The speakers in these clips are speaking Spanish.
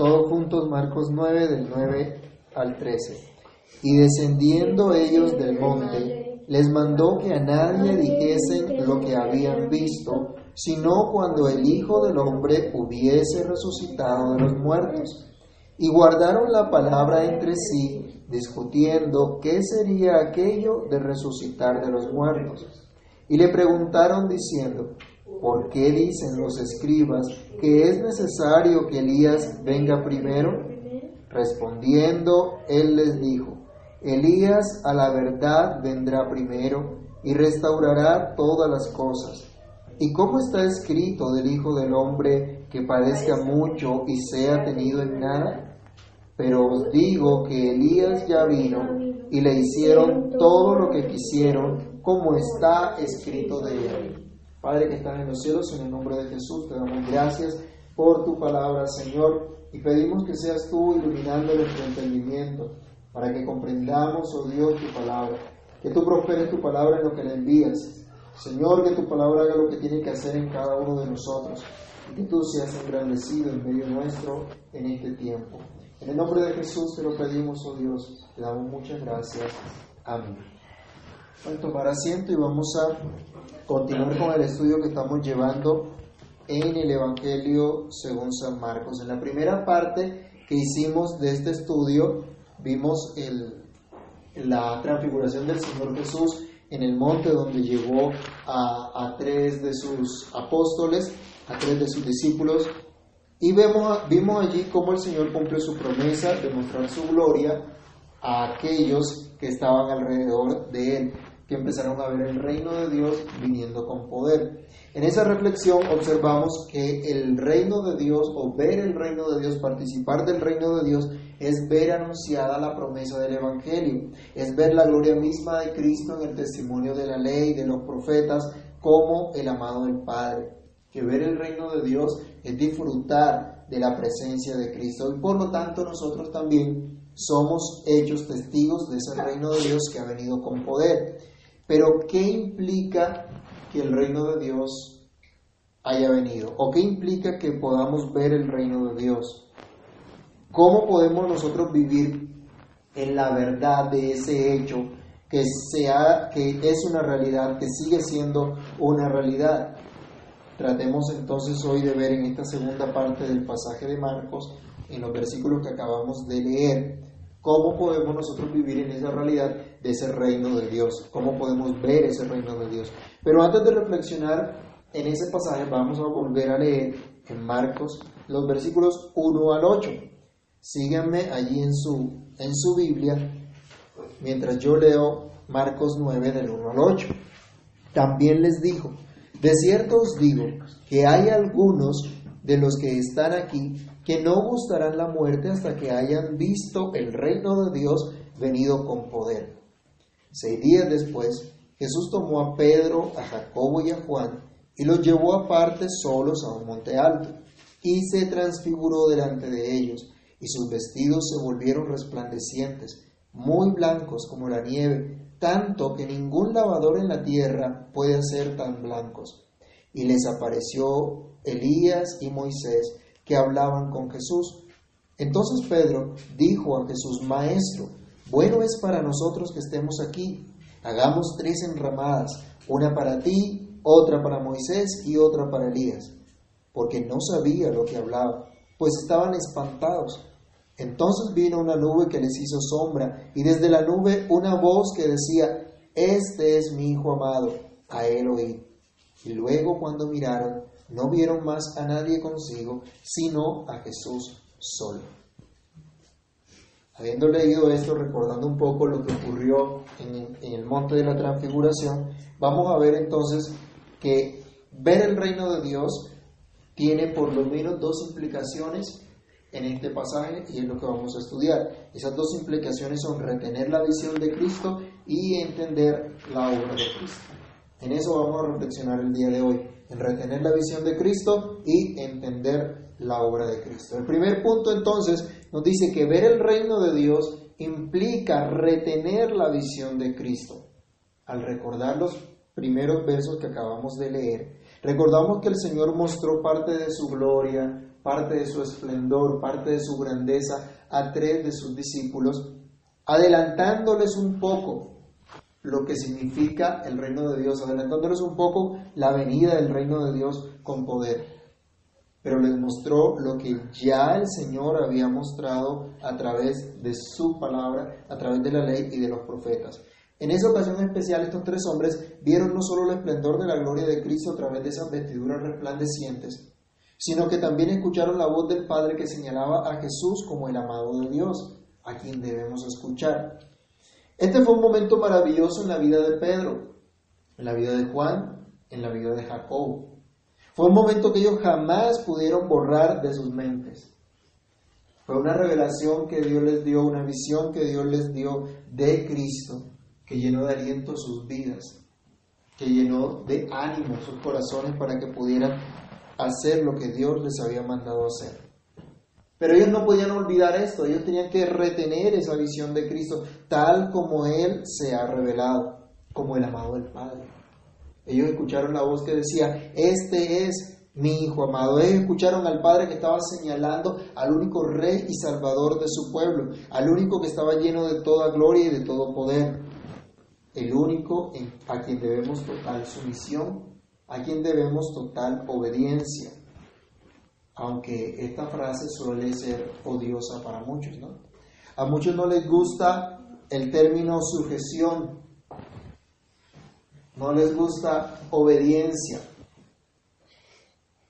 Todos juntos, Marcos 9, del 9 al 13. Y descendiendo ellos del monte, les mandó que a nadie dijesen lo que habían visto, sino cuando el Hijo del Hombre hubiese resucitado de los muertos. Y guardaron la palabra entre sí, discutiendo qué sería aquello de resucitar de los muertos. Y le preguntaron diciendo, ¿por qué dicen los escribas que es necesario que Elías venga primero? Respondiendo, él les dijo, Elías a la verdad vendrá primero y restaurará todas las cosas. ¿Y cómo está escrito del Hijo del Hombre que padezca mucho y sea tenido en nada? Pero os digo que Elías ya vino y le hicieron todo lo que quisieron, como está escrito de él. Padre que estás en los cielos, en el nombre de Jesús, te damos gracias por tu palabra, Señor, y pedimos que seas tú iluminando nuestro entendimiento para que comprendamos, oh Dios, tu palabra. Que tú prosperes tu palabra en lo que le envías. Señor, que tu palabra haga lo que tiene que hacer en cada uno de nosotros y que tú seas engrandecido en medio nuestro en este tiempo. En el nombre de Jesús te lo pedimos, oh Dios. Te damos muchas gracias. Amén. A tomar asiento y vamos a continuar con el estudio que estamos llevando en el Evangelio según San Marcos. En la primera parte que hicimos de este estudio vimos la transfiguración del Señor Jesús en el monte donde llevó a, tres de sus apóstoles, a tres de sus discípulos, y vimos allí cómo el Señor cumple su promesa de mostrar su gloria a aquellos que estaban alrededor de él, que empezaron a ver el reino de Dios viniendo con poder. En esa reflexión observamos que el reino de Dios o ver el reino de Dios, participar del reino de Dios, es ver anunciada la promesa del Evangelio, es ver la gloria misma de Cristo en el testimonio de la ley, de los profetas, como el amado del Padre. Que ver el reino de Dios es disfrutar de la presencia de Cristo y por lo tanto nosotros también somos hechos testigos de ese reino de Dios que ha venido con poder. Pero ¿qué implica que el reino de Dios haya venido? ¿O qué implica que podamos ver el reino de Dios? ¿Cómo podemos nosotros vivir en la verdad de ese hecho que, sea, que es una realidad, que sigue siendo una realidad? Tratemos entonces hoy de ver en esta segunda parte del pasaje de Marcos, en los versículos que acabamos de leer, cómo podemos nosotros vivir en esa realidad de ese reino de Dios, cómo podemos ver ese reino de Dios. Pero antes de reflexionar en ese pasaje, vamos a volver a leer en Marcos los versículos 1 al 8. Síganme allí en su, en su Biblia mientras yo leo Marcos 9 del 1 al 8. También les dijo, de cierto os digo que hay algunos de los que están aquí que no gustarán la muerte hasta que hayan visto el reino de Dios venido con poder. Seis días después, Jesús tomó a Pedro, a Jacobo y a Juan y los llevó aparte solos a un monte alto y se transfiguró delante de ellos y sus vestidos se volvieron resplandecientes, muy blancos como la nieve, tanto que ningún lavador en la tierra puede hacer tan blancos. Y les apareció Elías y Moisés que hablaban con Jesús. Entonces Pedro dijo a Jesús, Maestro, bueno es para nosotros que estemos aquí Hagamos tres enramadas, una para ti, otra para Moisés y otra para Elías, porque no sabía lo que hablaba, pues estaban espantados. Entonces vino una nube que les hizo sombra, y desde la nube una voz que decía, Este es mi Hijo amado, a él oí. Y luego cuando miraron, no vieron más a nadie consigo, sino a Jesús solo. Habiendo leído esto, recordando un poco lo que ocurrió en, el monte de la transfiguración, vamos a ver entonces que ver el reino de Dios tiene por lo menos dos implicaciones en este pasaje y es lo que vamos a estudiar. Esas dos implicaciones son retener la visión de Cristo y entender la obra de Cristo. En eso vamos a reflexionar el día de hoy, en retener la visión de Cristo y entender la obra de Cristo. El primer punto entonces nos dice que ver el reino de Dios implica retener la visión de Cristo. Al recordar los primeros versos que acabamos de leer, recordamos que el Señor mostró parte de su gloria parte de su esplendor, parte de su grandeza a tres de sus discípulos, adelantándoles un poco lo que significa el reino de Dios, adelantándoles un poco la venida del reino de Dios con poder. Pero les mostró lo que ya el Señor había mostrado a través de su palabra, a través de la ley y de los profetas. En esa ocasión especial estos tres hombres vieron no solo el esplendor de la gloria de Cristo a través de esas vestiduras resplandecientes, sino que también escucharon la voz del Padre que señalaba a Jesús como el amado de Dios, a quien debemos escuchar. Este fue un momento maravilloso en la vida de Pedro, en la vida de Juan, en la vida de Jacob. Fue un momento que ellos jamás pudieron borrar de sus mentes. Fue una revelación que Dios les dio, una visión que Dios les dio de Cristo, que llenó de aliento sus vidas, que llenó de ánimo sus corazones para que pudieran hacer lo que Dios les había mandado hacer. Pero ellos no podían olvidar esto, ellos tenían que retener esa visión de Cristo tal como Él se ha revelado, como el amado del Padre. Ellos escucharon la voz que decía, este es mi Hijo amado. Ellos escucharon al Padre que estaba señalando al único Rey y Salvador de su pueblo, al único que estaba lleno de toda gloria y de todo poder, el único a quien debemos total sumisión, a quien debemos total obediencia aunque esta frase suele ser odiosa para muchos, ¿no? A muchos no les gusta el término sujeción, no les gusta obediencia,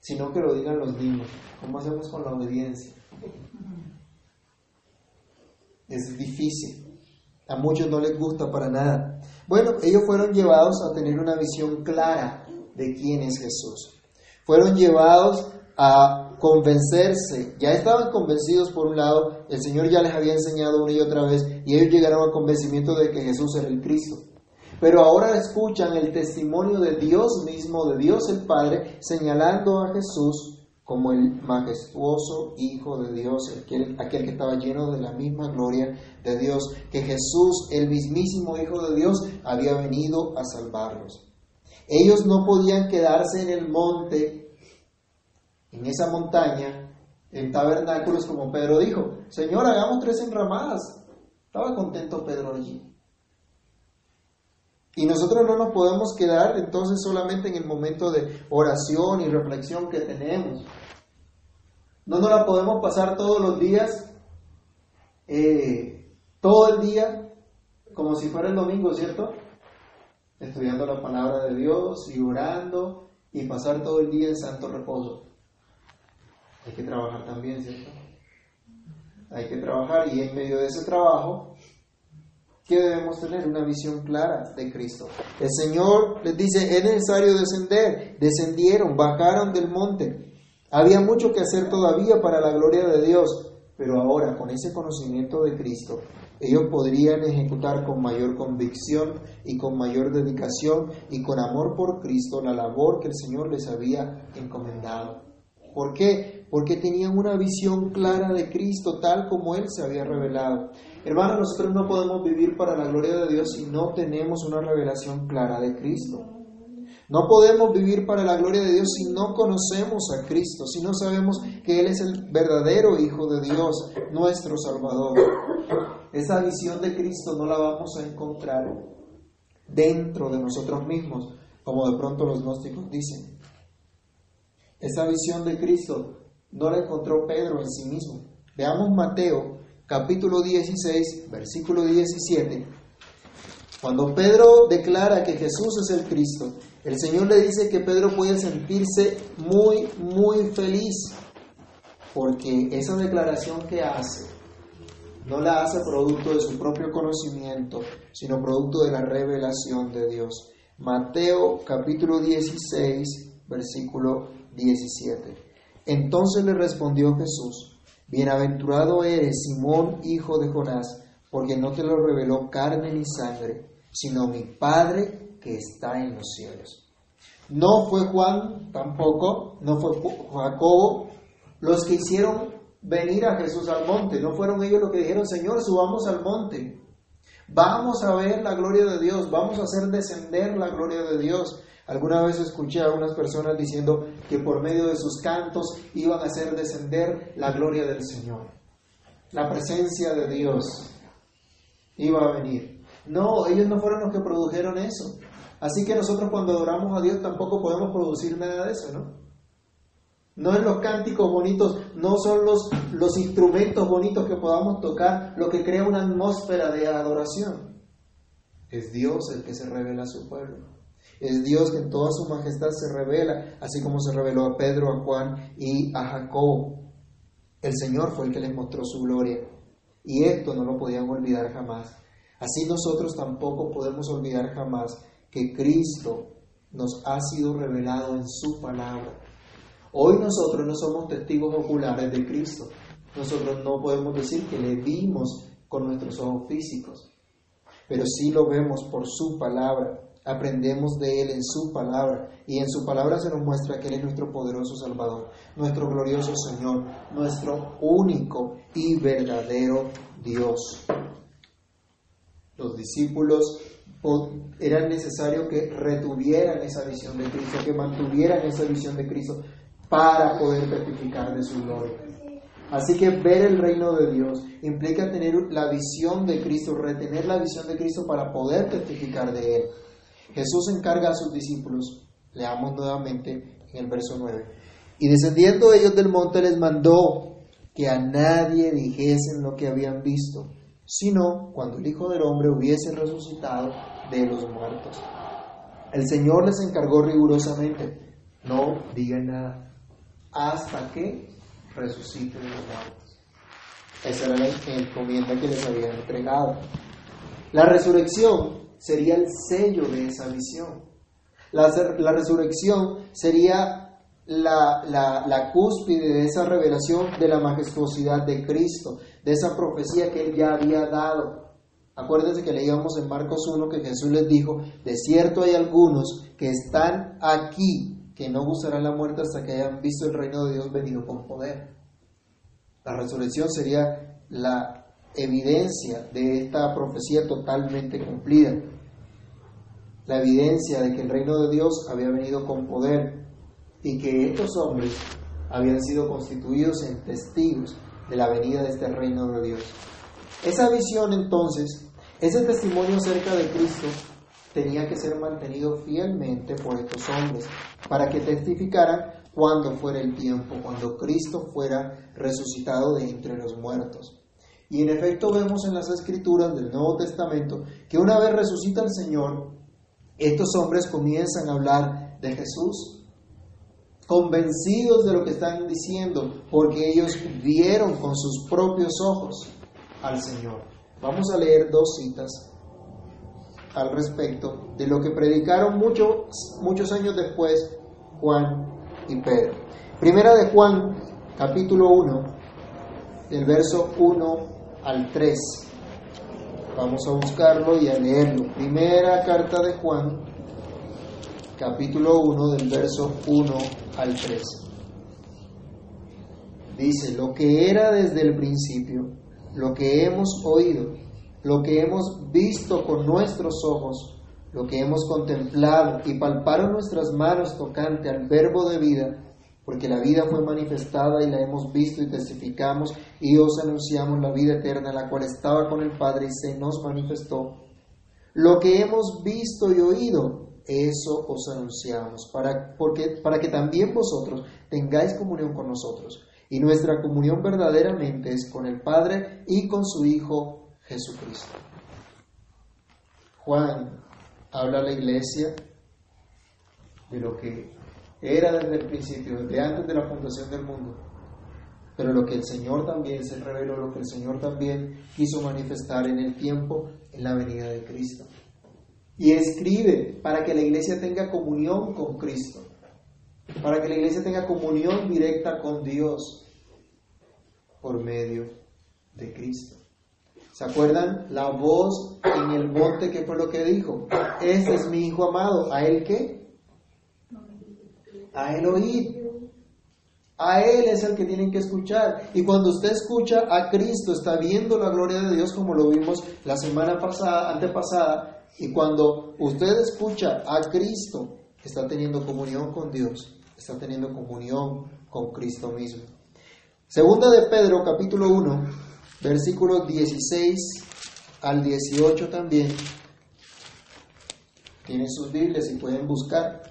sino que lo digan los niños. ¿Cómo hacemos con la obediencia? Es difícil. A muchos no les gusta para nada. Bueno, ellos fueron llevados a tener una visión clara de quién es Jesús. Fueron llevados a convencerse. Ya estaban convencidos por un lado, el Señor ya les había enseñado una y otra vez y ellos llegaron al convencimiento de que Jesús era el Cristo. Pero ahora escuchan el testimonio de Dios mismo, de Dios el Padre, señalando a Jesús como el majestuoso Hijo de Dios, aquel, que estaba lleno de la misma gloria de Dios, que Jesús, el mismísimo Hijo de Dios, había venido a salvarlos. Ellos no podían quedarse en el monte en esa montaña, en tabernáculos, como Pedro dijo, Señor, hagamos tres enramadas. Estaba contento Pedro allí. Y nosotros no nos podemos quedar entonces solamente en el momento de oración y reflexión que tenemos. No nos la podemos pasar todos los días, eh, todo el día, como si fuera el domingo, ¿cierto? Estudiando la palabra de Dios y orando y pasar todo el día en santo reposo hay que trabajar también, ¿cierto? Hay que trabajar y en medio de ese trabajo, ¿qué debemos tener? Una visión clara de Cristo. El Señor les dice, es necesario descender. Descendieron, bajaron del monte. Había mucho que hacer todavía para la gloria de Dios, pero ahora con ese conocimiento de Cristo, ellos podrían ejecutar con mayor convicción y con mayor dedicación y con amor por Cristo la labor que el Señor les había encomendado. ¿Por qué? Porque tenían una visión clara de Cristo tal como Él se había revelado. Hermanos, nosotros no podemos vivir para la gloria de Dios si no tenemos una revelación clara de Cristo. No podemos vivir para la gloria de Dios si no conocemos a Cristo, si no sabemos que Él es el verdadero Hijo de Dios, nuestro Salvador. Esa visión de Cristo no la vamos a encontrar dentro de nosotros mismos, como de pronto los gnósticos dicen. Esa visión de Cristo no la encontró Pedro en sí mismo. Veamos Mateo capítulo 16, versículo 17. Cuando Pedro declara que Jesús es el Cristo, el Señor le dice que Pedro puede sentirse muy, muy feliz, porque esa declaración que hace no la hace producto de su propio conocimiento, sino producto de la revelación de Dios. Mateo capítulo 16, versículo 17. Entonces le respondió Jesús, Bienaventurado eres, Simón, hijo de Jonás, porque no te lo reveló carne ni sangre, sino mi Padre que está en los cielos. No fue Juan tampoco, no fue Jacobo los que hicieron venir a Jesús al monte, no fueron ellos los que dijeron, Señor, subamos al monte. Vamos a ver la gloria de Dios, vamos a hacer descender la gloria de Dios. Alguna vez escuché a unas personas diciendo que por medio de sus cantos iban a hacer descender la gloria del Señor. La presencia de Dios iba a venir. No, ellos no fueron los que produjeron eso. Así que nosotros cuando adoramos a Dios tampoco podemos producir nada de eso, ¿no? No es los cánticos bonitos, no son los, los instrumentos bonitos que podamos tocar lo que crea una atmósfera de adoración. Es Dios el que se revela a su pueblo. Es Dios que en toda su majestad se revela, así como se reveló a Pedro, a Juan y a Jacob. El Señor fue el que les mostró su gloria. Y esto no lo podían olvidar jamás. Así nosotros tampoco podemos olvidar jamás que Cristo nos ha sido revelado en su palabra. Hoy nosotros no somos testigos oculares de Cristo. Nosotros no podemos decir que le vimos con nuestros ojos físicos, pero sí lo vemos por su palabra. Aprendemos de Él en su palabra y en su palabra se nos muestra que Él es nuestro poderoso Salvador, nuestro glorioso Señor, nuestro único y verdadero Dios. Los discípulos era necesario que retuvieran esa visión de Cristo, que mantuvieran esa visión de Cristo para poder testificar de su gloria. Así que ver el reino de Dios implica tener la visión de Cristo, retener la visión de Cristo para poder testificar de Él. Jesús encarga a sus discípulos, leamos nuevamente en el verso 9, y descendiendo ellos del monte les mandó que a nadie dijesen lo que habían visto, sino cuando el Hijo del Hombre hubiese resucitado de los muertos. El Señor les encargó rigurosamente, no digan nada, hasta que resucite de los muertos. Esa era la encomienda que les había entregado. La resurrección sería el sello de esa visión. La, la resurrección sería la, la, la, cúspide de esa revelación de la majestuosidad de Cristo, de esa profecía que Él ya había dado. Acuérdense que leíamos en Marcos 1 que Jesús les dijo, de cierto hay algunos que están aquí, que no gustarán la muerte hasta que hayan visto el reino de Dios venido con poder. La resurrección sería la evidencia de esta profecía totalmente cumplida. La evidencia de que el reino de Dios había venido con poder y que estos hombres habían sido constituidos en testigos de la venida de este reino de Dios. Esa visión entonces ese testimonio acerca de Cristo tenía que ser mantenido fielmente por estos hombres para que testificaran cuando fuera el tiempo, cuando Cristo fuera resucitado de entre los muertos. Y en efecto vemos en las escrituras del Nuevo Testamento que una vez resucita el Señor, estos hombres comienzan a hablar de Jesús, convencidos de lo que están diciendo, porque ellos vieron con sus propios ojos al Señor. Vamos a leer dos citas al respecto de lo que predicaron muchos, muchos años después Juan y Pedro. Primera de Juan, capítulo 1, del verso 1 al 3. Vamos a buscarlo y a leerlo. Primera carta de Juan, capítulo 1, del verso 1 al 3. Dice, lo que era desde el principio lo que hemos oído, lo que hemos visto con nuestros ojos, lo que hemos contemplado y palparon nuestras manos tocante al verbo de vida, porque la vida fue manifestada y la hemos visto y testificamos y os anunciamos la vida eterna, la cual estaba con el Padre y se nos manifestó. Lo que hemos visto y oído, eso os anunciamos, para, porque, para que también vosotros tengáis comunión con nosotros. Y nuestra comunión verdaderamente es con el Padre y con su Hijo Jesucristo. Juan habla a la iglesia de lo que era desde el principio, desde antes de la fundación del mundo, pero lo que el Señor también se reveló, lo que el Señor también quiso manifestar en el tiempo, en la venida de Cristo. Y escribe para que la iglesia tenga comunión con Cristo para que la iglesia tenga comunión directa con Dios por medio de Cristo. ¿Se acuerdan la voz en el monte que fue lo que dijo? Este es mi hijo amado. ¿A él qué? A él oír. A Él es el que tienen que escuchar. Y cuando usted escucha a Cristo, está viendo la gloria de Dios como lo vimos la semana pasada, antepasada. Y cuando usted escucha a Cristo, está teniendo comunión con Dios, está teniendo comunión con Cristo mismo. Segunda de Pedro, capítulo 1, versículos 16 al 18 también. Tienen sus Biblias y pueden buscar.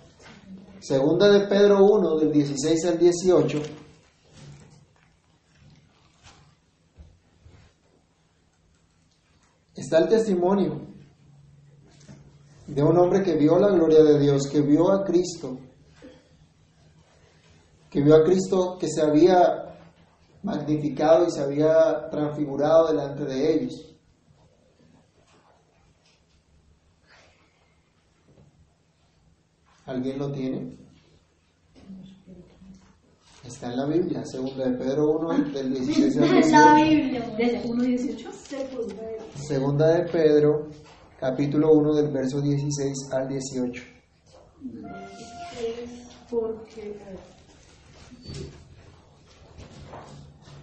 Segunda de Pedro 1, del 16 al 18. Está el testimonio de un hombre que vio la gloria de Dios, que vio a Cristo, que vio a Cristo que se había magnificado y se había transfigurado delante de ellos. ¿Alguien lo tiene? Está en la Biblia, segunda de Pedro 1, del 16 al 18. La Biblia. ¿Desde 1.18? Segunda de Pedro, capítulo 1, del verso 16 al 18. Porque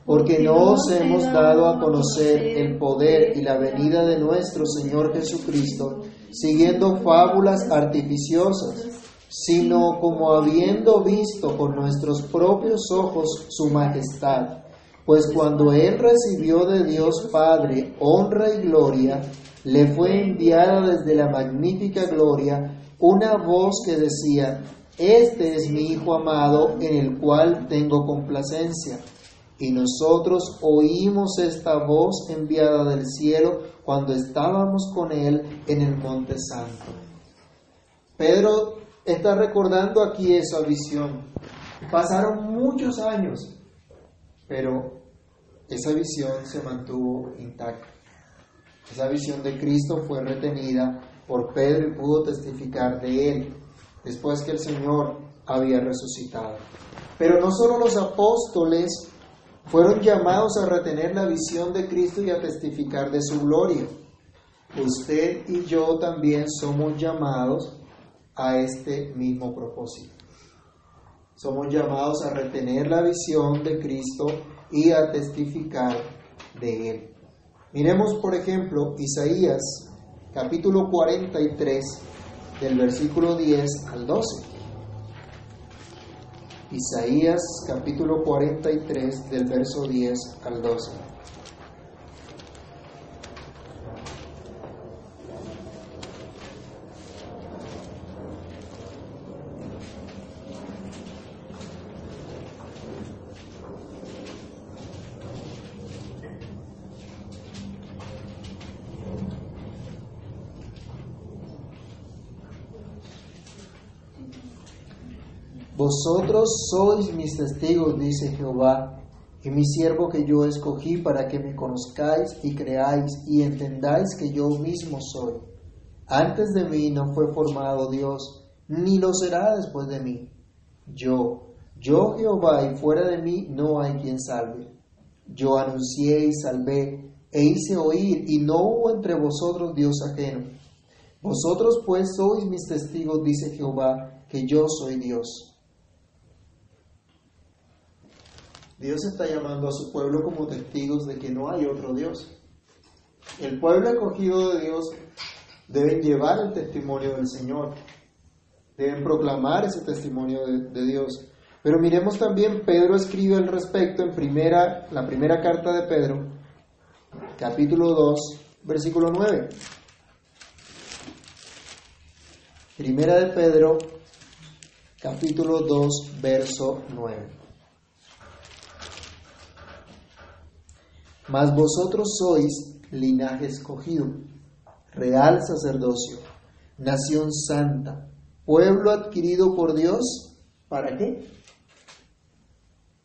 Porque no os hemos dado a conocer el poder y la venida de nuestro Señor Jesucristo, siguiendo fábulas artificiosas, sino como habiendo visto con nuestros propios ojos su majestad. Pues cuando Él recibió de Dios Padre honra y gloria, le fue enviada desde la magnífica gloria una voz que decía, Este es mi Hijo amado en el cual tengo complacencia. Y nosotros oímos esta voz enviada del cielo cuando estábamos con Él en el Monte Santo. Pedro está recordando aquí esa visión. Pasaron muchos años, pero esa visión se mantuvo intacta. Esa visión de Cristo fue retenida por Pedro y pudo testificar de Él después que el Señor había resucitado. Pero no solo los apóstoles fueron llamados a retener la visión de Cristo y a testificar de su gloria. Usted y yo también somos llamados a este mismo propósito. Somos llamados a retener la visión de Cristo y a testificar de Él. Miremos, por ejemplo, Isaías capítulo 43 del versículo 10 al 12. Isaías capítulo 43 del verso 10 al 12. Vosotros sois mis testigos, dice Jehová, y mi siervo que yo escogí para que me conozcáis y creáis y entendáis que yo mismo soy. Antes de mí no fue formado Dios, ni lo será después de mí. Yo, yo Jehová, y fuera de mí no hay quien salve. Yo anuncié y salvé, e hice oír, y no hubo entre vosotros Dios ajeno. Vosotros pues sois mis testigos, dice Jehová, que yo soy Dios. Dios está llamando a su pueblo como testigos de que no hay otro Dios. El pueblo escogido de Dios deben llevar el testimonio del Señor, deben proclamar ese testimonio de, Dios. Pero miremos también, Pedro escribe al respecto en primera, la primera carta de Pedro, capítulo 2, versículo 9. Primera de Pedro, capítulo 2, verso 9. Mas vosotros sois linaje escogido, real sacerdocio, nación santa, pueblo adquirido por Dios, ¿para qué?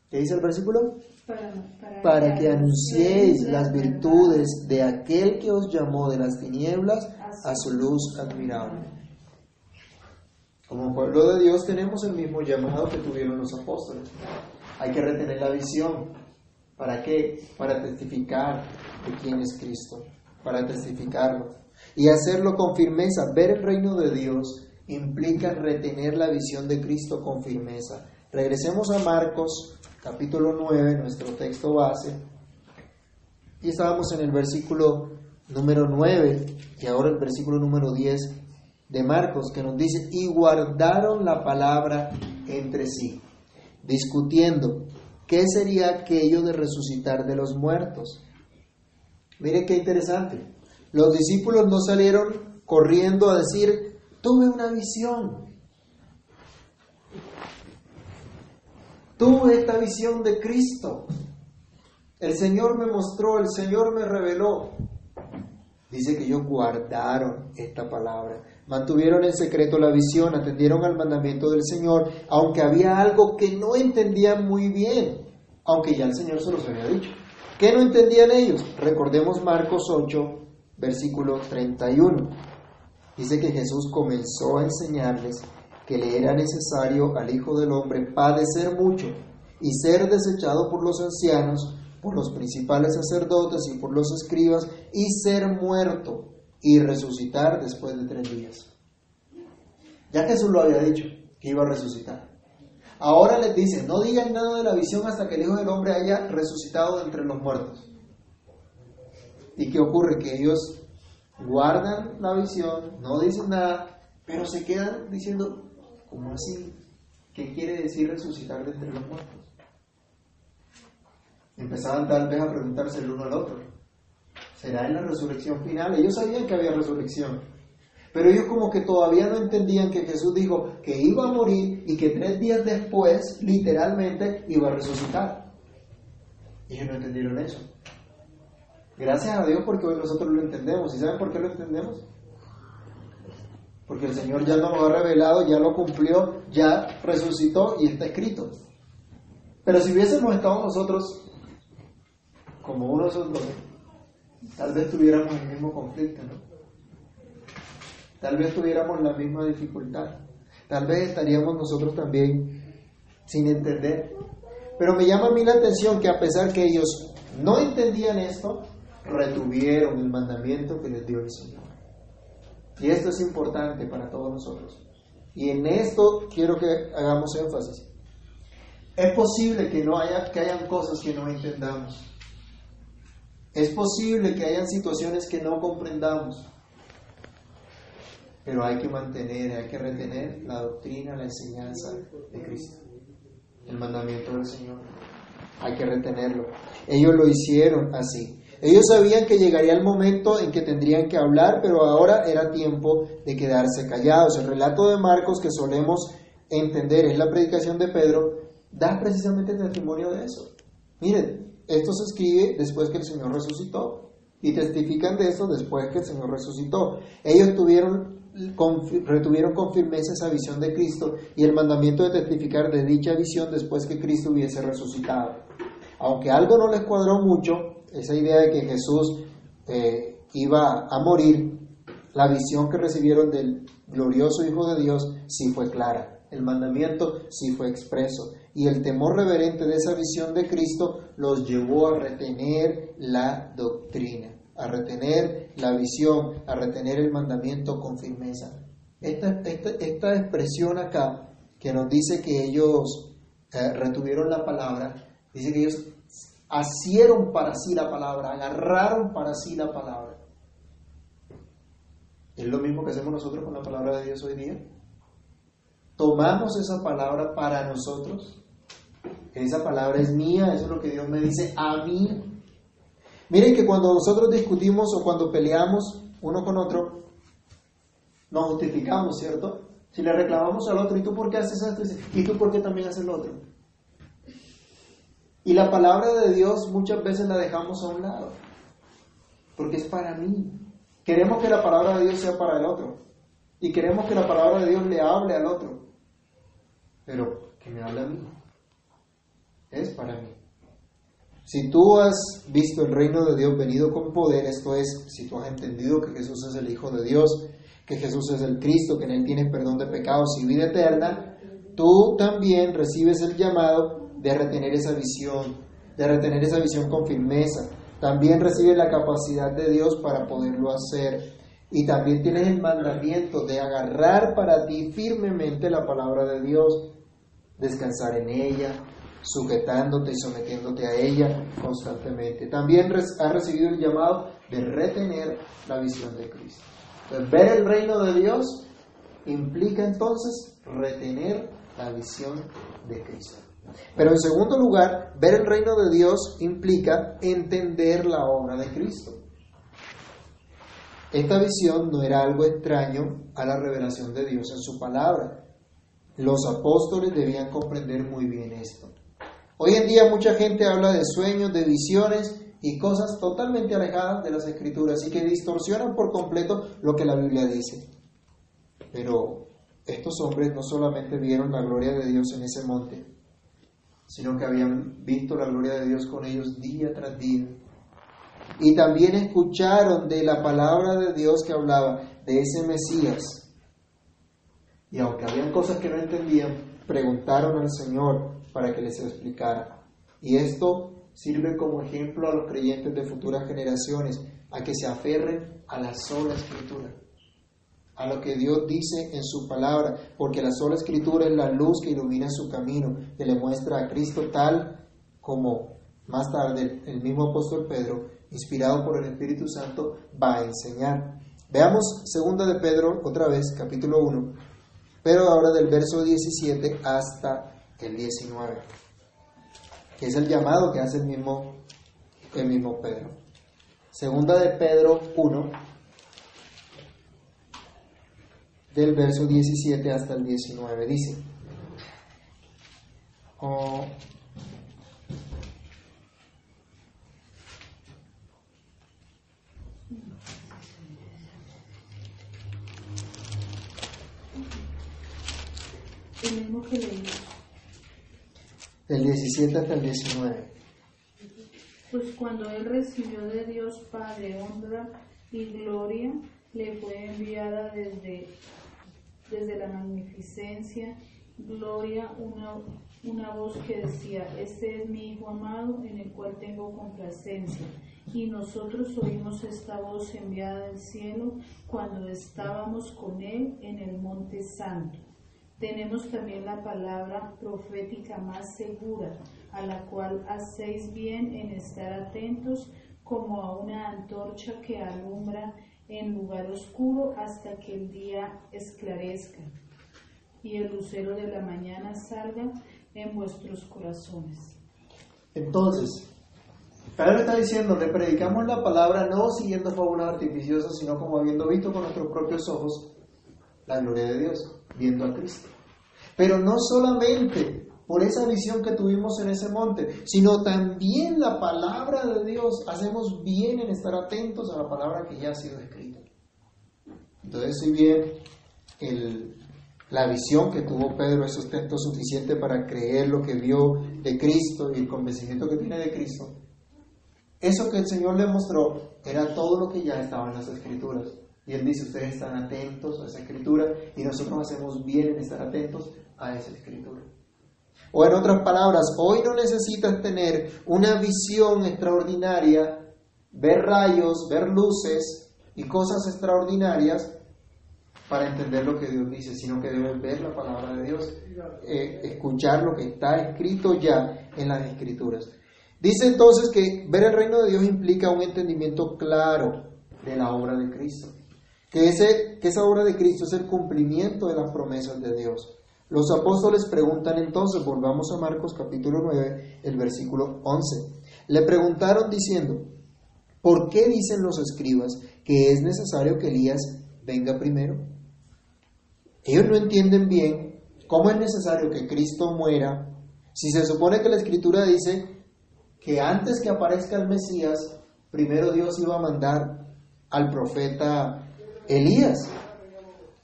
¿Qué dice el versículo? para, para, Para que anunciéis las virtudes de aquel que os llamó de las tinieblas a su luz admirable. Como pueblo de Dios tenemos el mismo llamado que tuvieron los apóstoles. Hay que retener la visión, ¿Para qué? Para testificar de quién es Cristo, para testificarlo. Y hacerlo con firmeza. Ver el reino de Dios implica retener la visión de Cristo con firmeza. Regresemos a Marcos capítulo 9, nuestro texto base. Y estábamos en el versículo número 9 y ahora el versículo número 10 de Marcos que nos dice, y guardaron la palabra entre sí, discutiendo qué sería aquello de resucitar de los muertos. Mire qué interesante. Los discípulos no salieron corriendo a decir, tuve una visión. Tuve esta visión de Cristo. El Señor me mostró, el Señor me reveló. Dice que ellos guardaron esta palabra, mantuvieron en secreto la visión, atendieron al mandamiento del Señor, aunque había algo que no entendían muy bien, aunque ya el Señor se los había dicho. ¿Qué no entendían ellos? Recordemos Marcos 8, versículo 31. Dice que Jesús comenzó a enseñarles que le era necesario al Hijo del Hombre padecer mucho y ser desechado por los ancianos, por los principales sacerdotes y por los escribas, y ser muerto y resucitar después de tres días. Ya Jesús lo había dicho, que iba a resucitar. Ahora les dice, no digan nada de la visión hasta que el Hijo del Hombre haya resucitado de entre los muertos. ¿Y qué ocurre? Que ellos guardan la visión, no dicen nada, pero se quedan diciendo, ¿cómo así? ¿Qué quiere decir resucitar de entre los muertos? Empezaban tal vez a preguntarse el uno al otro. ¿Será en la resurrección final? Ellos sabían que había resurrección. Pero ellos como que todavía no entendían que Jesús dijo que iba a morir y que tres días después, literalmente, iba a resucitar. Ellos no entendieron eso. Gracias a Dios porque hoy nosotros lo entendemos. ¿Y saben por qué lo entendemos? Porque el Señor ya nos lo ha revelado, ya lo cumplió, ya resucitó y está escrito. Pero si hubiésemos estado nosotros como uno de esos dos, tal vez tuviéramos el mismo conflicto, ¿no? Tal vez tuviéramos la misma dificultad. Tal vez estaríamos nosotros también sin entender. Pero me llama a mí la atención que a pesar que ellos no entendían esto, retuvieron el mandamiento que les dio el Señor. Y esto es importante para todos nosotros. Y en esto quiero que hagamos énfasis. Es posible que no haya que hayan cosas que no entendamos. Es posible que hayan situaciones que no comprendamos. Pero hay que mantener, hay que retener la doctrina, la enseñanza de Cristo. El mandamiento del Señor. Hay que retenerlo. Ellos lo hicieron así. Ellos sabían que llegaría el momento en que tendrían que hablar, pero ahora era tiempo de quedarse callados. El relato de Marcos que solemos entender es la predicación de Pedro, da precisamente testimonio de eso. Miren, esto se escribe después que el Señor resucitó y testifican de eso después que el Señor resucitó. Ellos tuvieron, retuvieron con firmeza esa visión de Cristo y el mandamiento de testificar de dicha visión después que Cristo hubiese resucitado. Aunque algo no les cuadró mucho, esa idea de que Jesús eh, iba a morir, la visión que recibieron del glorioso Hijo de Dios sí fue clara. El mandamiento sí fue expreso. Y el temor reverente de esa visión de Cristo los llevó a retener la doctrina, a retener la visión, a retener el mandamiento con firmeza. Esta, esta, esta expresión acá, que nos dice que ellos eh, retuvieron la palabra, dice que ellos asieron para sí la palabra, agarraron para sí la palabra. ¿Es lo mismo que hacemos nosotros con la palabra de Dios hoy día? Tomamos esa palabra para nosotros. Esa palabra es mía, eso es lo que Dios me dice a mí. Miren que cuando nosotros discutimos o cuando peleamos uno con otro, nos justificamos, ¿cierto? Si le reclamamos al otro, ¿y tú por qué haces esto? ¿Y tú por qué también haces lo otro? Y la palabra de Dios muchas veces la dejamos a un lado, porque es para mí. Queremos que la palabra de Dios sea para el otro, y queremos que la palabra de Dios le hable al otro, pero que me hable a mí, es para mí. Si tú has visto el reino de Dios venido con poder, esto es, si tú has entendido que Jesús es el Hijo de Dios, que Jesús es el Cristo, que en Él tienes perdón de pecados y vida eterna, tú también recibes el llamado de retener esa visión, de retener esa visión con firmeza. También recibes la capacidad de Dios para poderlo hacer. Y también tienes el mandamiento de agarrar para ti firmemente la palabra de Dios, descansar en ella, sujetándote y sometiéndote a ella constantemente. También has recibido el llamado de retener la visión de Cristo. Entonces, ver el reino de Dios implica entonces retener la visión de Cristo. Pero en segundo lugar, ver el reino de Dios implica entender la obra de Cristo. Esta visión no era algo extraño a la revelación de Dios en su palabra. Los apóstoles debían comprender muy bien esto. Hoy en día mucha gente habla de sueños, de visiones y cosas totalmente alejadas de las escrituras y que distorsionan por completo lo que la Biblia dice. Pero estos hombres no solamente vieron la gloria de Dios en ese monte, sino que habían visto la gloria de Dios con ellos día tras día. Y también escucharon de la palabra de Dios que hablaba de ese Mesías. Y aunque habían cosas que no entendían, preguntaron al Señor para que les explicara. Y esto sirve como ejemplo a los creyentes de futuras generaciones, a que se aferren a la sola escritura a lo que Dios dice en su palabra, porque la sola escritura es la luz que ilumina su camino, que le muestra a Cristo tal como más tarde el mismo apóstol Pedro, inspirado por el Espíritu Santo, va a enseñar. Veamos segunda de Pedro otra vez, capítulo 1, pero ahora del verso 17 hasta el 19, que es el llamado que hace el mismo, el mismo Pedro. Segunda de Pedro 1, del verso 17 hasta el 19. Dice, oh. Del 17 hasta el 19. Pues cuando él recibió de Dios Padre honra y gloria, le fue enviada desde, desde la magnificencia, gloria, una, una voz que decía, este es mi Hijo amado en el cual tengo complacencia. Y nosotros oímos esta voz enviada del cielo cuando estábamos con él en el monte santo. Tenemos también la palabra profética más segura, a la cual hacéis bien en estar atentos como a una antorcha que alumbra en lugar oscuro hasta que el día esclarezca y el lucero de la mañana salga en vuestros corazones. Entonces, Pedro está diciendo, le predicamos la palabra no siguiendo fábulas artificiosas, sino como habiendo visto con nuestros propios ojos la gloria de Dios, viendo a Cristo. Pero no solamente por esa visión que tuvimos en ese monte, sino también la palabra de Dios. Hacemos bien en estar atentos a la palabra que ya ha sido escrita. Entonces, si bien el, la visión que tuvo Pedro es sustento suficiente para creer lo que vio de Cristo y el convencimiento que tiene de Cristo, eso que el Señor le mostró era todo lo que ya estaba en las Escrituras. Y Él dice, ustedes están atentos a esa Escritura y nosotros hacemos bien en estar atentos a esa Escritura. O en otras palabras, hoy no necesitas tener una visión extraordinaria, ver rayos, ver luces y cosas extraordinarias para entender lo que Dios dice, sino que debes ver la palabra de Dios, eh, escuchar lo que está escrito ya en las escrituras. Dice entonces que ver el reino de Dios implica un entendimiento claro de la obra de Cristo, que, ese, que esa obra de Cristo es el cumplimiento de las promesas de Dios. Los apóstoles preguntan entonces, volvamos a Marcos capítulo 9, el versículo 11. Le preguntaron diciendo, ¿por qué dicen los escribas que es necesario que Elías venga primero? Ellos no entienden bien cómo es necesario que Cristo muera si se supone que la escritura dice que antes que aparezca el Mesías, primero Dios iba a mandar al profeta Elías.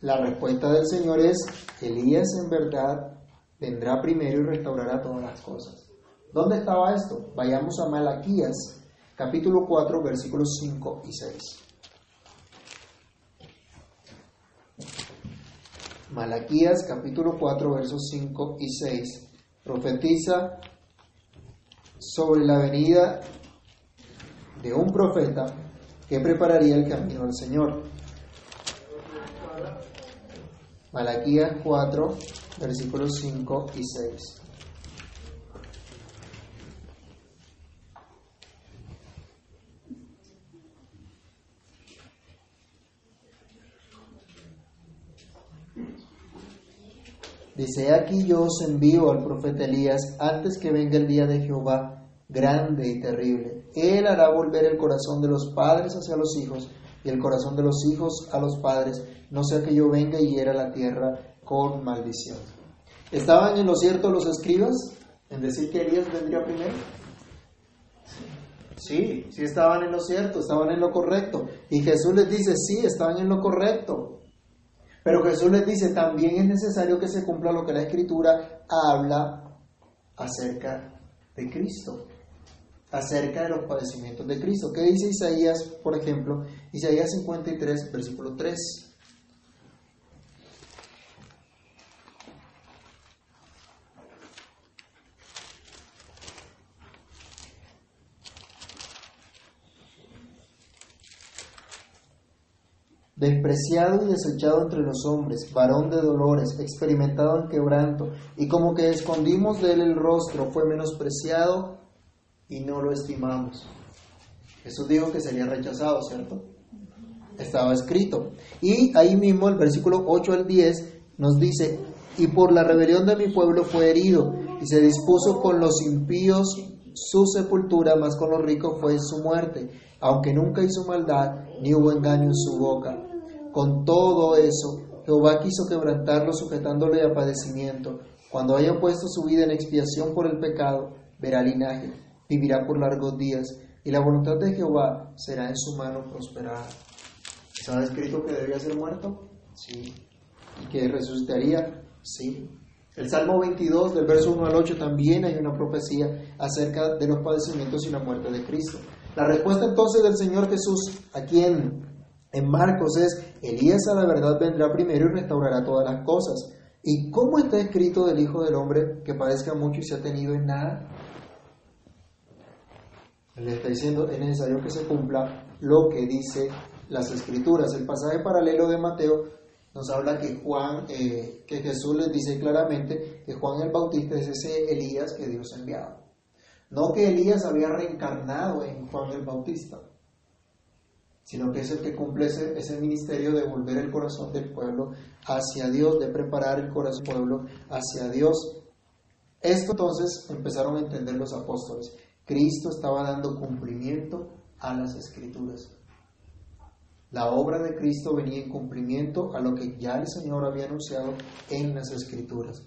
La respuesta del Señor es, Elías en verdad vendrá primero y restaurará todas las cosas. ¿Dónde estaba esto? Vayamos a Malaquías, capítulo 4, versículos 5 y 6. Malaquías, capítulo 4, versos 5 y 6, profetiza sobre la venida de un profeta que prepararía el camino al Señor. Malaquías 4, versículos 5 y 6. Dice, aquí yo os envío al profeta Elías antes que venga el día de Jehová grande y terrible. Él hará volver el corazón de los padres hacia los hijos y el corazón de los hijos a los padres, no sea que yo venga y hiera la tierra con maldición. ¿Estaban en lo cierto los escribas en decir que Elías vendría primero? Sí, sí estaban en lo cierto, estaban en lo correcto. Y Jesús les dice, sí, estaban en lo correcto. Pero Jesús les dice, también es necesario que se cumpla lo que la Escritura habla acerca de Cristo, acerca de los padecimientos de Cristo. ¿Qué dice Isaías, por ejemplo? Isaías 53, versículo 3. despreciado y desechado entre los hombres, varón de dolores, experimentado en quebranto, y como que escondimos de él el rostro, fue menospreciado y no lo estimamos. Jesús dijo que sería rechazado, ¿cierto? Estaba escrito. Y ahí mismo el versículo 8 al 10 nos dice, y por la rebelión de mi pueblo fue herido, y se dispuso con los impíos su sepultura, más con los ricos fue su muerte, aunque nunca hizo maldad, ni hubo engaño en su boca con todo eso, Jehová quiso quebrantarlo sujetándole a padecimiento. Cuando haya puesto su vida en expiación por el pecado, verá linaje, vivirá por largos días, y la voluntad de Jehová será en su mano prosperada. ¿Estaba escrito que debía ser muerto? Sí. ¿Y que resucitaría? Sí. El Salmo 22, del verso 1 al 8, también hay una profecía acerca de los padecimientos y la muerte de Cristo. La respuesta entonces del Señor Jesús, ¿a quién? En Marcos es, Elías a la verdad vendrá primero y restaurará todas las cosas. ¿Y cómo está escrito del Hijo del Hombre que padezca mucho y se ha tenido en nada? Le está diciendo, es necesario que se cumpla lo que dice las Escrituras. El pasaje paralelo de Mateo nos habla que Juan, eh, que Jesús les dice claramente que Juan el Bautista es ese Elías que Dios ha enviado. No que Elías había reencarnado en Juan el Bautista sino que es el que cumple ese, ministerio de volver el corazón del pueblo hacia Dios, de preparar el corazón del pueblo hacia Dios. Esto entonces empezaron a entender los apóstoles. Cristo estaba dando cumplimiento a las escrituras. La obra de Cristo venía en cumplimiento a lo que ya el Señor había anunciado en las escrituras.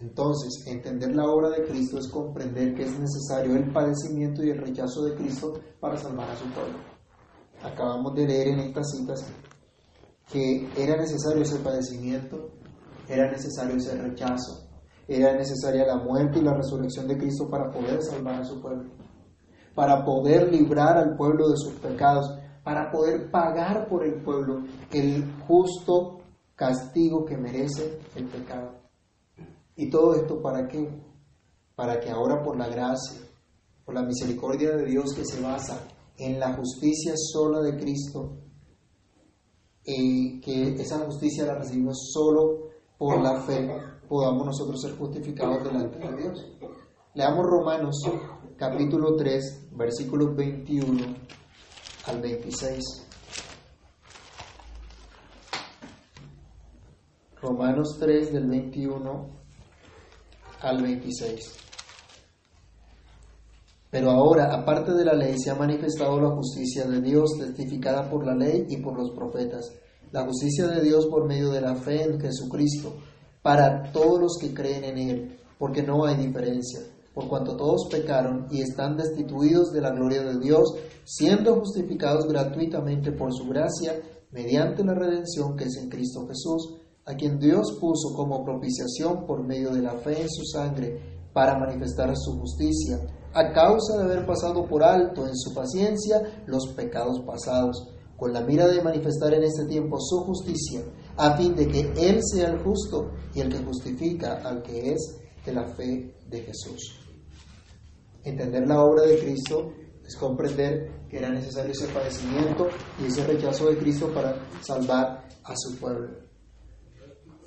Entonces, entender la obra de Cristo es comprender que es necesario el padecimiento y el rechazo de Cristo para salvar a su pueblo acabamos de leer en estas citas que era necesario ese padecimiento, era necesario ese rechazo, era necesaria la muerte y la resurrección de Cristo para poder salvar a su pueblo, para poder librar al pueblo de sus pecados, para poder pagar por el pueblo el justo castigo que merece el pecado. ¿Y todo esto para qué? Para que ahora por la gracia, por la misericordia de Dios que se basa en la justicia sola de Cristo, y que esa justicia la recibimos solo por la fe, podamos nosotros ser justificados delante de Dios. Leamos Romanos capítulo 3, versículos 21 al 26. Romanos 3 del 21 al 26. Pero ahora, aparte de la ley, se ha manifestado la justicia de Dios, testificada por la ley y por los profetas. La justicia de Dios por medio de la fe en Jesucristo, para todos los que creen en Él, porque no hay diferencia, por cuanto todos pecaron y están destituidos de la gloria de Dios, siendo justificados gratuitamente por su gracia, mediante la redención que es en Cristo Jesús, a quien Dios puso como propiciación por medio de la fe en su sangre, para manifestar su justicia a causa de haber pasado por alto en su paciencia los pecados pasados, con la mira de manifestar en este tiempo su justicia, a fin de que Él sea el justo y el que justifica al que es de la fe de Jesús. Entender la obra de Cristo es comprender que era necesario ese padecimiento y ese rechazo de Cristo para salvar a su pueblo.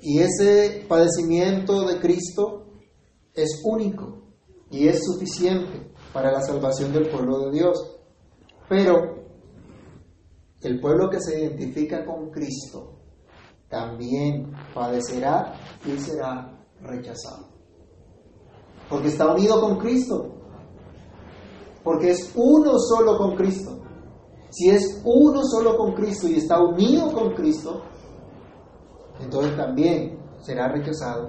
Y ese padecimiento de Cristo es único y es suficiente para la salvación del pueblo de Dios. Pero el pueblo que se identifica con Cristo también padecerá y será rechazado. Porque está unido con Cristo. Porque es uno solo con Cristo. Si es uno solo con Cristo y está unido con Cristo, entonces también será rechazado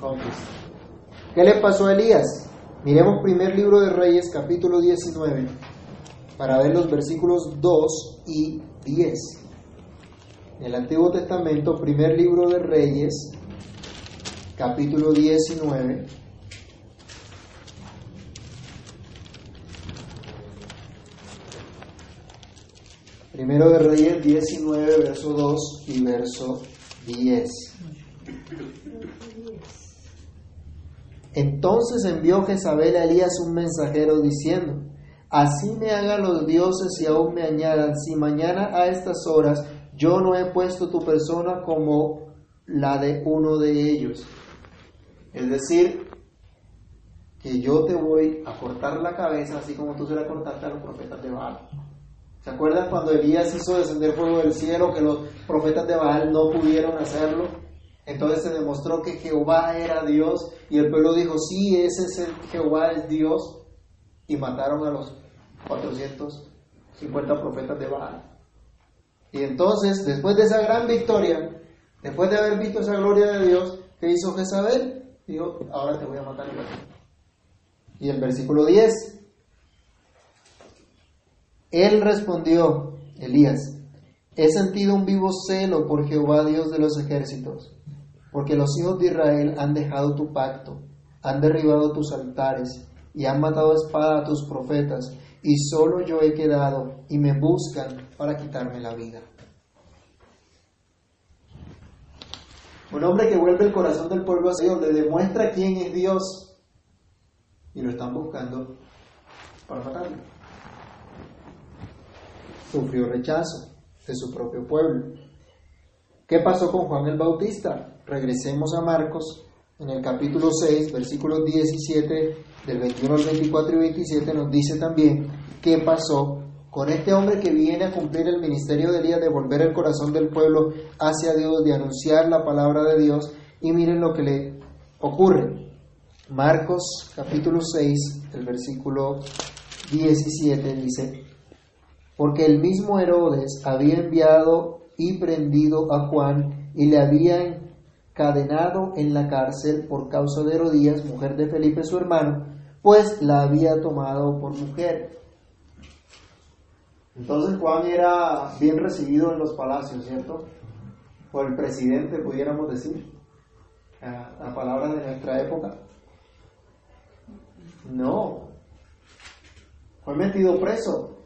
con Cristo. ¿Qué le pasó a Elías? Miremos primer libro de Reyes, capítulo 19, para ver los versículos 2 y 10. El Antiguo Testamento, primer libro de Reyes, capítulo 19. Primero de Reyes 19, verso 2 y verso 10. Entonces envió Jezabel a Elías un mensajero diciendo, Así me hagan los dioses y aún me añadan, si mañana a estas horas yo no he puesto tu persona como la de uno de ellos. Es decir, que yo te voy a cortar la cabeza así como tú se la cortaste a los profetas de Baal. ¿Se acuerdan cuando Elías hizo descender fuego del cielo que los profetas de Baal no pudieron hacerlo? Entonces se demostró que Jehová era Dios y el pueblo dijo, sí, ese es el Jehová es Dios. Y mataron a los 450 profetas de Baal. Y entonces, después de esa gran victoria, después de haber visto esa gloria de Dios, ¿qué hizo Jezabel? Dijo, ahora te voy a matar Y el versículo 10, él respondió, Elías, he sentido un vivo celo por Jehová Dios de los ejércitos, porque los hijos de Israel han dejado tu pacto, han derribado tus altares y han matado a espada a tus profetas, y solo yo he quedado y me buscan para quitarme la vida. Un hombre que vuelve el corazón del pueblo así, donde demuestra quién es Dios, y lo están buscando para matarlo. Sufrió rechazo de su propio pueblo. ¿Qué pasó con Juan el Bautista? Regresemos a Marcos en el capítulo 6, versículos 17, del 21 al 24 y 27, nos dice también qué pasó con este hombre que viene a cumplir el ministerio de Elías, de volver el corazón del pueblo hacia Dios, de anunciar la palabra de Dios. Y miren lo que le ocurre. Marcos capítulo 6, el versículo 17 dice, porque el mismo Herodes había enviado y prendido a Juan y le había encadenado en la cárcel por causa de Herodías, mujer de Felipe su hermano, pues la había tomado por mujer. Entonces Juan era bien recibido en los palacios, ¿cierto? Por el presidente, pudiéramos decir, la palabra de nuestra época. No, fue metido preso.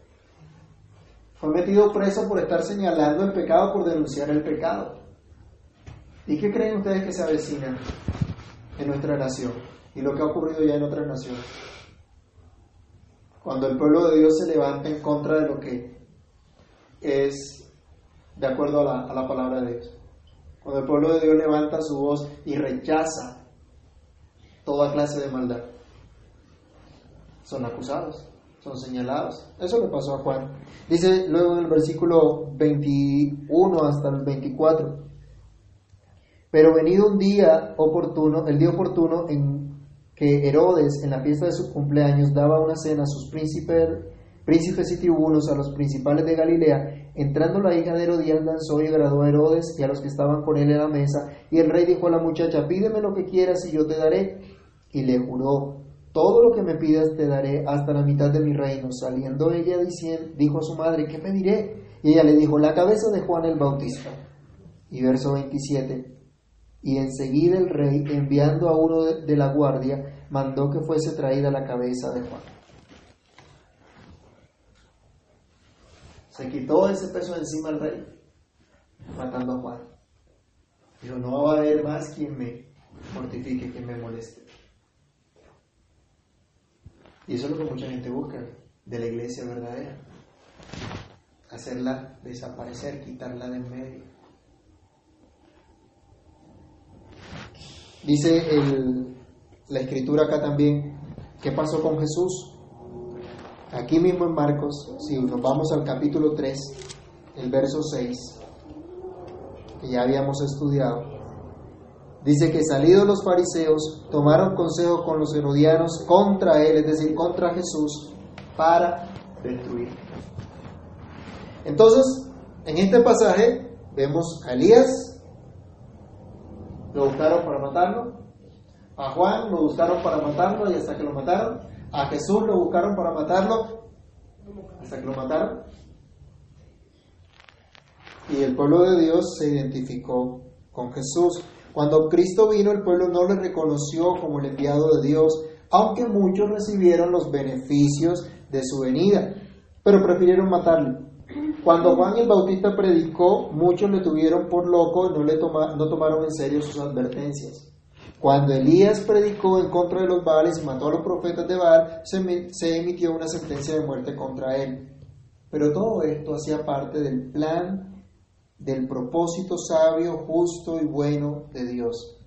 Fue metido preso por estar señalando el pecado, por denunciar el pecado. ¿Y qué creen ustedes que se avecina en nuestra nación? Y lo que ha ocurrido ya en otras naciones. Cuando el pueblo de Dios se levanta en contra de lo que es de acuerdo a la, palabra de Dios. Cuando el pueblo de Dios levanta su voz y rechaza toda clase de maldad. Son acusados, son señalados. Eso le pasó a Juan. Dice luego en el versículo 21 hasta el 24. Pero venido un día oportuno, el día oportuno en que Herodes, en la fiesta de su cumpleaños, daba una cena a sus príncipes, príncipes y tribunos, a los principales de Galilea, entrando la hija de Herodías lanzó y agradó a Herodes y a los que estaban con él en la mesa, y el rey dijo a la muchacha, pídeme lo que quieras y yo te daré. Y le juró, todo lo que me pidas te daré hasta la mitad de mi reino. Saliendo ella diciendo, dijo a su madre, ¿qué pediré? Y ella le dijo, la cabeza de Juan el Bautista. Y verso 27, y enseguida el rey, enviando a uno de la guardia, mandó que fuese traída la cabeza de Juan. Se quitó ese peso encima el rey, matando a Juan. Dijo, no va a haber más quien me mortifique, quien me moleste. Y eso es lo que mucha gente busca de la iglesia verdadera. Hacerla desaparecer, quitarla de en medio. Dice la escritura acá también, ¿qué pasó con Jesús? Aquí mismo en Marcos, si nos vamos al capítulo 3, el verso 6, que ya habíamos estudiado, Dice que salidos los fariseos, tomaron consejo con los herodianos contra él, es decir, contra Jesús, para destruir. Entonces, en este pasaje vemos a Elías, lo buscaron para matarlo, a Juan lo buscaron para matarlo y hasta que lo mataron, a Jesús lo buscaron para matarlo hasta que lo mataron. Y el pueblo de Dios se identificó con Jesús. Cuando Cristo vino, el pueblo no le reconoció como el enviado de Dios, aunque muchos recibieron los beneficios de su venida, pero prefirieron matarlo. Cuando Juan el Bautista predicó, muchos le tuvieron por loco y no, le no tomaron en serio sus advertencias. Cuando Elías predicó en contra de los Baales y mató a los profetas de Baal, se emitió una sentencia de muerte contra él. Pero todo esto hacía parte del plan, del propósito sabio, justo y bueno de Dios.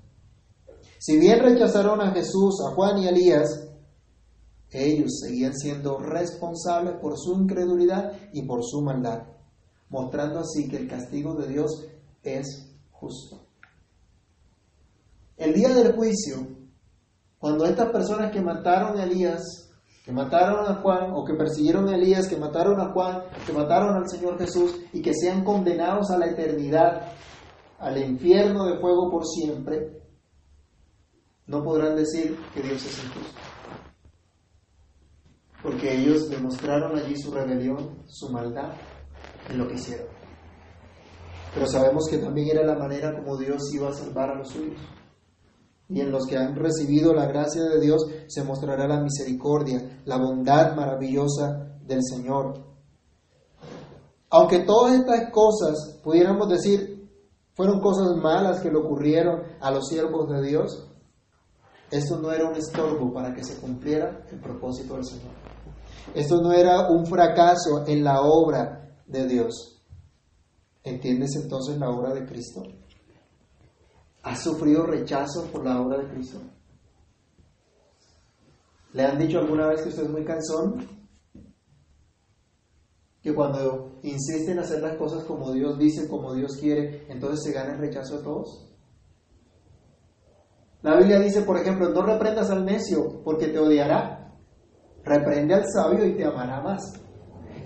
Si bien rechazaron a Jesús, a Juan y a Elías, ellos seguían siendo responsables por su incredulidad y por su maldad, mostrando así que el castigo de Dios es justo. El día del juicio, cuando estas personas que mataron a Elías, que mataron a Juan, o que persiguieron a Elías, que mataron a Juan, que mataron al Señor Jesús, y que sean condenados a la eternidad, al infierno de fuego por siempre, no podrán decir que Dios es injusto. Porque ellos demostraron allí su rebelión, su maldad en lo que hicieron. Pero sabemos que también era la manera como Dios iba a salvar a los suyos y en los que han recibido la gracia de Dios se mostrará la misericordia, la bondad maravillosa del Señor. Aunque todas estas cosas, pudiéramos decir, fueron cosas malas que le ocurrieron a los siervos de Dios, esto no era un estorbo para que se cumpliera el propósito del Señor. Esto no era un fracaso en la obra de Dios. ¿Entiendes entonces la obra de Cristo? ¿Ha sufrido rechazo por la obra de Cristo? ¿Le han dicho alguna vez que usted es muy cansón? Que cuando insiste en hacer las cosas como Dios dice, como Dios quiere, entonces se gana el rechazo de todos. La Biblia dice, por ejemplo, no reprendas al necio porque te odiará. Reprende al sabio y te amará más.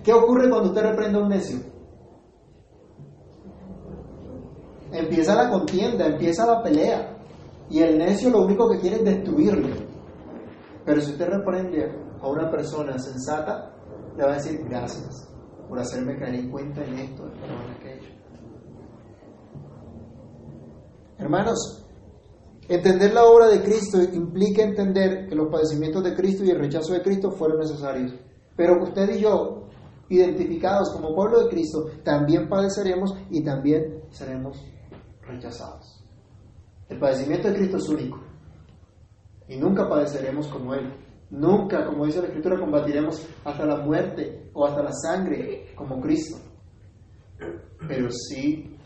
¿Qué ocurre cuando usted reprende a un necio? empieza la contienda, empieza la pelea. Y el necio lo único que quiere es destruirle. Pero si usted reprende a una persona sensata, le va a decir gracias por hacerme caer en cuenta en esto, en aquello. Hermanos, entender la obra de Cristo implica entender que los padecimientos de Cristo y el rechazo de Cristo fueron necesarios. Pero usted y yo, identificados como pueblo de Cristo, también padeceremos y también seremos rechazados. El padecimiento de Cristo es único y nunca padeceremos como Él. Nunca, como dice la Escritura, combatiremos hasta la muerte o hasta la sangre como Cristo. Pero sí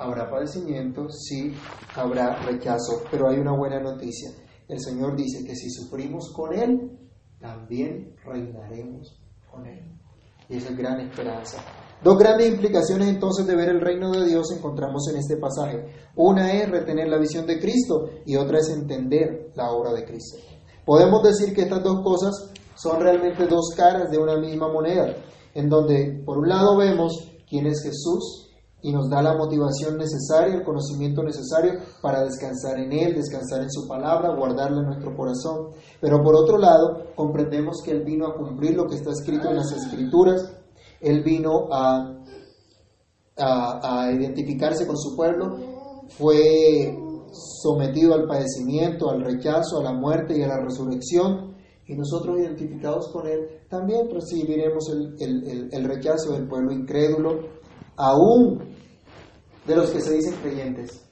habrá padecimiento, sí habrá rechazo. Pero hay una buena noticia. El Señor dice que si sufrimos con Él, también reinaremos con Él. Y esa es gran esperanza. Dos grandes implicaciones entonces de ver el reino de Dios encontramos en este pasaje. Una es retener la visión de Cristo y otra es entender la obra de Cristo. Podemos decir que estas dos cosas son realmente dos caras de una misma moneda, en donde por un lado vemos quién es Jesús y nos da la motivación necesaria, el conocimiento necesario para descansar en Él, descansar en su palabra, guardarla en nuestro corazón. Pero por otro lado, comprendemos que Él vino a cumplir lo que está escrito en las Escrituras él vino a, a, identificarse con su pueblo, fue sometido al padecimiento, al rechazo, a la muerte y a la resurrección, y nosotros identificados con Él también recibiremos el, el, rechazo del pueblo incrédulo, aún de los que se dicen creyentes.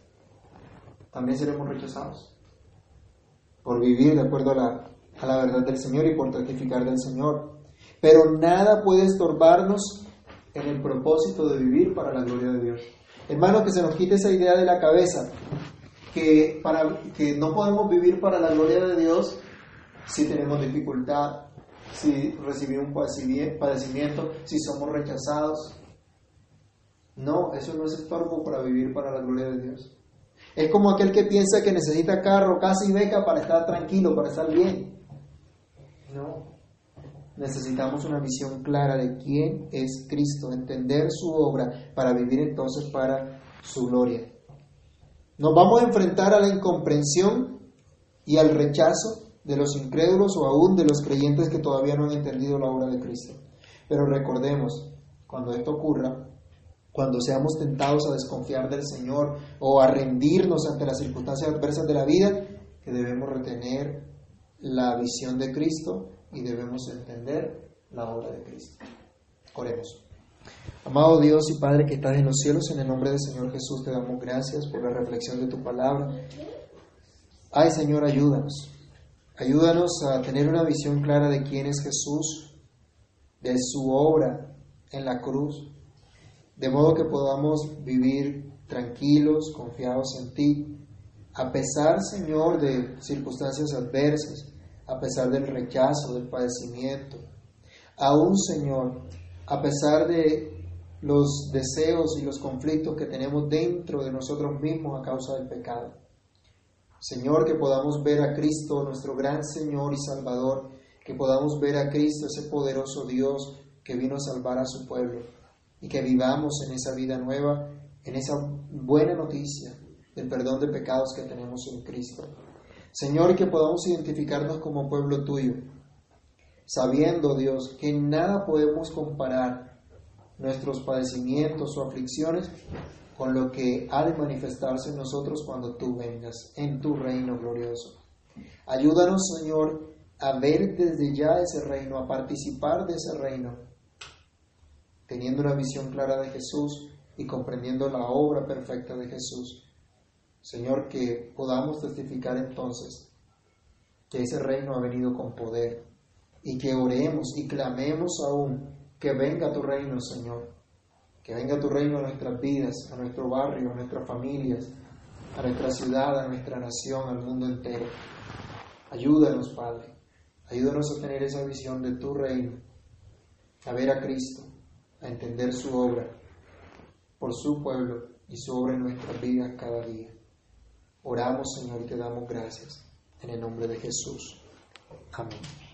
También seremos rechazados por vivir de acuerdo a la, a la verdad del Señor y por testificar del Señor. Pero nada puede estorbarnos en el propósito de vivir para la gloria de Dios. Hermano, que se nos quite esa idea de la cabeza, que, para, que no podemos vivir para la gloria de Dios si tenemos dificultad, si recibimos un padecimiento, si somos rechazados. No, eso no es estorbo para vivir para la gloria de Dios. Es como aquel que piensa que necesita carro, casa y beca para estar tranquilo, para estar bien. No. Necesitamos una visión clara de quién es Cristo, entender su obra para vivir entonces para su gloria. Nos vamos a enfrentar a la incomprensión y al rechazo de los incrédulos o aún de los creyentes que todavía no han entendido la obra de Cristo. Pero recordemos, cuando esto ocurra, cuando seamos tentados a desconfiar del Señor o a rendirnos ante las circunstancias adversas de la vida, que debemos retener la visión de Cristo y debemos entender la obra de Cristo. Oremos. Amado Dios y Padre que estás en los cielos, en el nombre del Señor Jesús te damos gracias por la reflexión de tu palabra. Ay Señor, ayúdanos. Ayúdanos a tener una visión clara de quién es Jesús, de su obra en la cruz, de modo que podamos vivir tranquilos, confiados en ti, a pesar, Señor, de circunstancias adversas, a pesar del rechazo, del padecimiento. Aún, Señor, a pesar de los deseos y los conflictos que tenemos dentro de nosotros mismos a causa del pecado. Señor, que podamos ver a Cristo, nuestro gran Señor y Salvador, que podamos ver a Cristo, ese poderoso Dios que vino a salvar a su pueblo, y que vivamos en esa vida nueva, en esa buena noticia del perdón de pecados que tenemos en Cristo. Señor, que podamos identificarnos como pueblo tuyo, sabiendo, Dios, que nada podemos comparar nuestros padecimientos o aflicciones con lo que ha de manifestarse en nosotros cuando tú vengas en tu reino glorioso. Ayúdanos, Señor, a ver desde ya ese reino, a participar de ese reino, teniendo una visión clara de Jesús y comprendiendo la obra perfecta de Jesús. Señor, que podamos testificar entonces que ese reino ha venido con poder y que oremos y clamemos aún que venga tu reino, Señor. Que venga tu reino a nuestras vidas, a nuestro barrio, a nuestras familias, a nuestra ciudad, a nuestra nación, al mundo entero. Ayúdanos, Padre. Ayúdanos a tener esa visión de tu reino, a ver a Cristo, a entender su obra por su pueblo y su obra en nuestras vidas cada día. Oramos, Señor, y te damos gracias. En el nombre de Jesús. Amén.